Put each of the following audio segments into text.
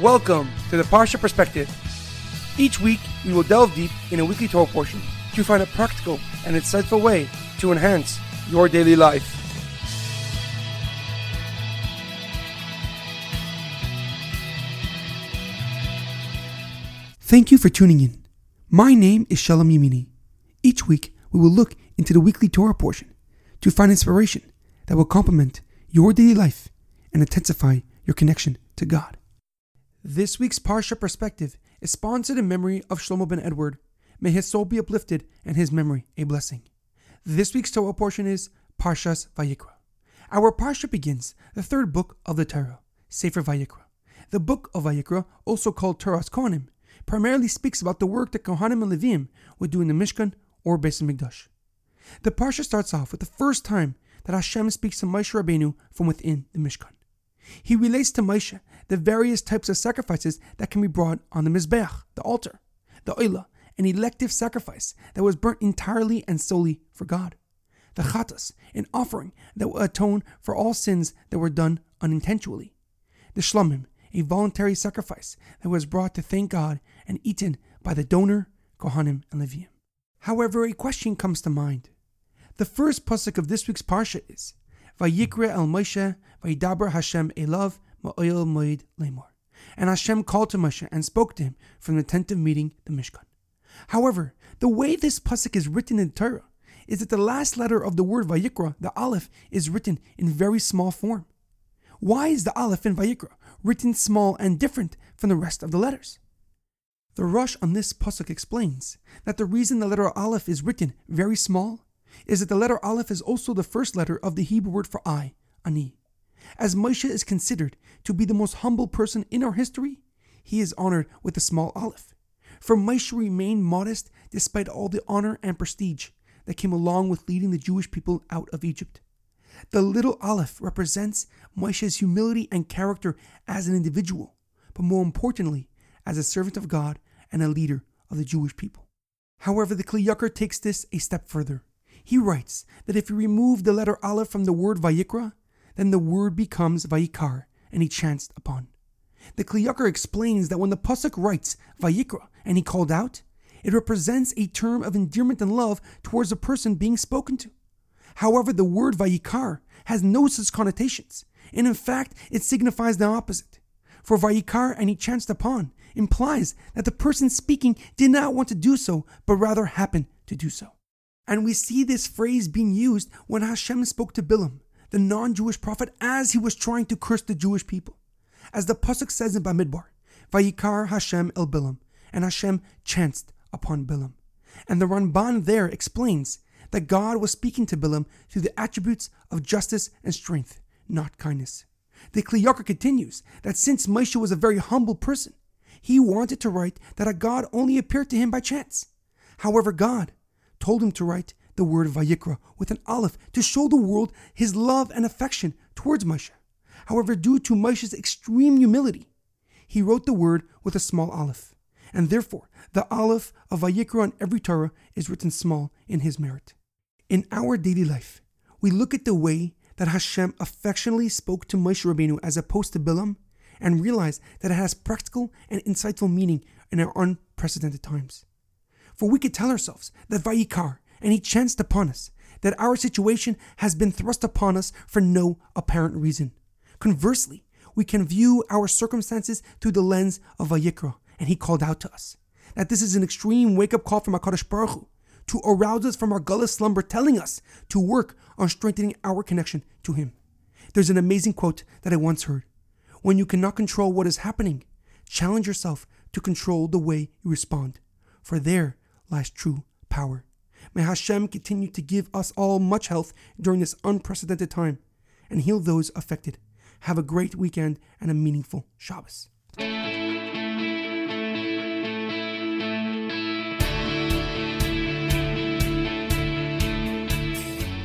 Welcome to the Parsha Perspective. Each week, we will delve deep in a weekly Torah portion to find a practical and insightful way to enhance your daily life. Thank you for tuning in. My name is Shalom Yamini. Each week, we will look into the weekly Torah portion to find inspiration that will complement your daily life and intensify your connection to God. This week's Parsha Perspective is sponsored in memory of Shlomo ben Edward. May his soul be uplifted and his memory a blessing. This week's Torah portion is Parshas Vayikra. Our Parsha begins the third book of the Torah, Sefer Vayikra. The book of Vayikra, also called Toras Kohanim, primarily speaks about the work that Kohanim and Leviim would do in the Mishkan or Beis Hamikdash. The Parsha starts off with the first time that Hashem speaks to Moshe Rabbeinu from within the Mishkan. He relates to Moshe the various types of sacrifices that can be brought on the Mizbeach, the altar, the Oila, an elective sacrifice that was burnt entirely and solely for God, the Chatas, an offering that will atone for all sins that were done unintentionally, the Shlomim, a voluntary sacrifice that was brought to thank God and eaten by the donor, Kohanim, and Leviim. However, a question comes to mind. The first pasuk of this week's parsha is Vayikra el Moshe, Vayidaber Hashem elav ma'oil moed lemor. And Hashem called to Moshe and spoke to him from the tent of meeting, the Mishkan. However, the way this pasuk is written in Torah is that the last letter of the word Vayikra, the Aleph, is written in very small form. Why is the Aleph in Vayikra written small and different from the rest of the letters? The Rush on this pasuk explains that the reason the letter Aleph is written very small is that the letter Aleph is also the first letter of the Hebrew word for I, Ani. As Moshe is considered to be the most humble person in our history, he is honored with a small Aleph. For Moshe remained modest despite all the honor and prestige that came along with leading the Jewish people out of Egypt. The little Aleph represents Moshe's humility and character as an individual, but more importantly, as a servant of God and a leader of the Jewish people. However, the Kli Yakar takes this a step further. He writes that if you remove the letter Aleph from the word Vayikra, then the word becomes Vayikar, and he chanced upon. The Kli Yakar explains that when the Pasuk writes Vayikra, and he called out, it represents a term of endearment and love towards the person being spoken to. However, the word Vayikar has no such connotations, and in fact, it signifies the opposite. For Vayikar and he chanced upon implies that the person speaking did not want to do so, but rather happened to do so. And we see this phrase being used when Hashem spoke to Bilam, the non Jewish prophet, as he was trying to curse the Jewish people. As the Pasuk says in Bamidbar, Vayikar Hashem el Bilam, and Hashem chanced upon Bilam. And the Ramban there explains that God was speaking to Bilam through the attributes of justice and strength, not kindness. The Kli Yakar continues that since Moshe was a very humble person, he wanted to write that a God only appeared to him by chance. However, God, told him to write the word Vayikra with an aleph to show the world his love and affection towards Moshe. However, due to Moshe's extreme humility, he wrote the word with a small aleph, and therefore the aleph of Vayikra on every Torah is written small in his merit. In our daily life, we look at the way that Hashem affectionately spoke to Moshe Rabbeinu as opposed to Bilam, and realize that it has practical and insightful meaning in our unprecedented times. For we could tell ourselves that Vayikar, and he chanced upon us, that our situation has been thrust upon us for no apparent reason. Conversely, we can view our circumstances through the lens of Vayikra, and he called out to us. That this is an extreme wake up call from HaKadosh Baruch Hu, to arouse us from our gullus slumber, telling us to work on strengthening our connection to him. There's an amazing quote that I once heard. When you cannot control what is happening, challenge yourself to control the way you respond. For there lies true power. May Hashem continue to give us all much health during this unprecedented time and heal those affected. Have a great weekend and a meaningful Shabbos.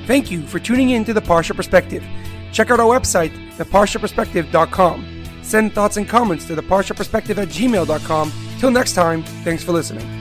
Thank you for tuning in to the Parsha Perspective. Check out our website, theparshaperspective.com. Send thoughts and comments to theparshaperspective at gmail.com. Till next time, thanks for listening.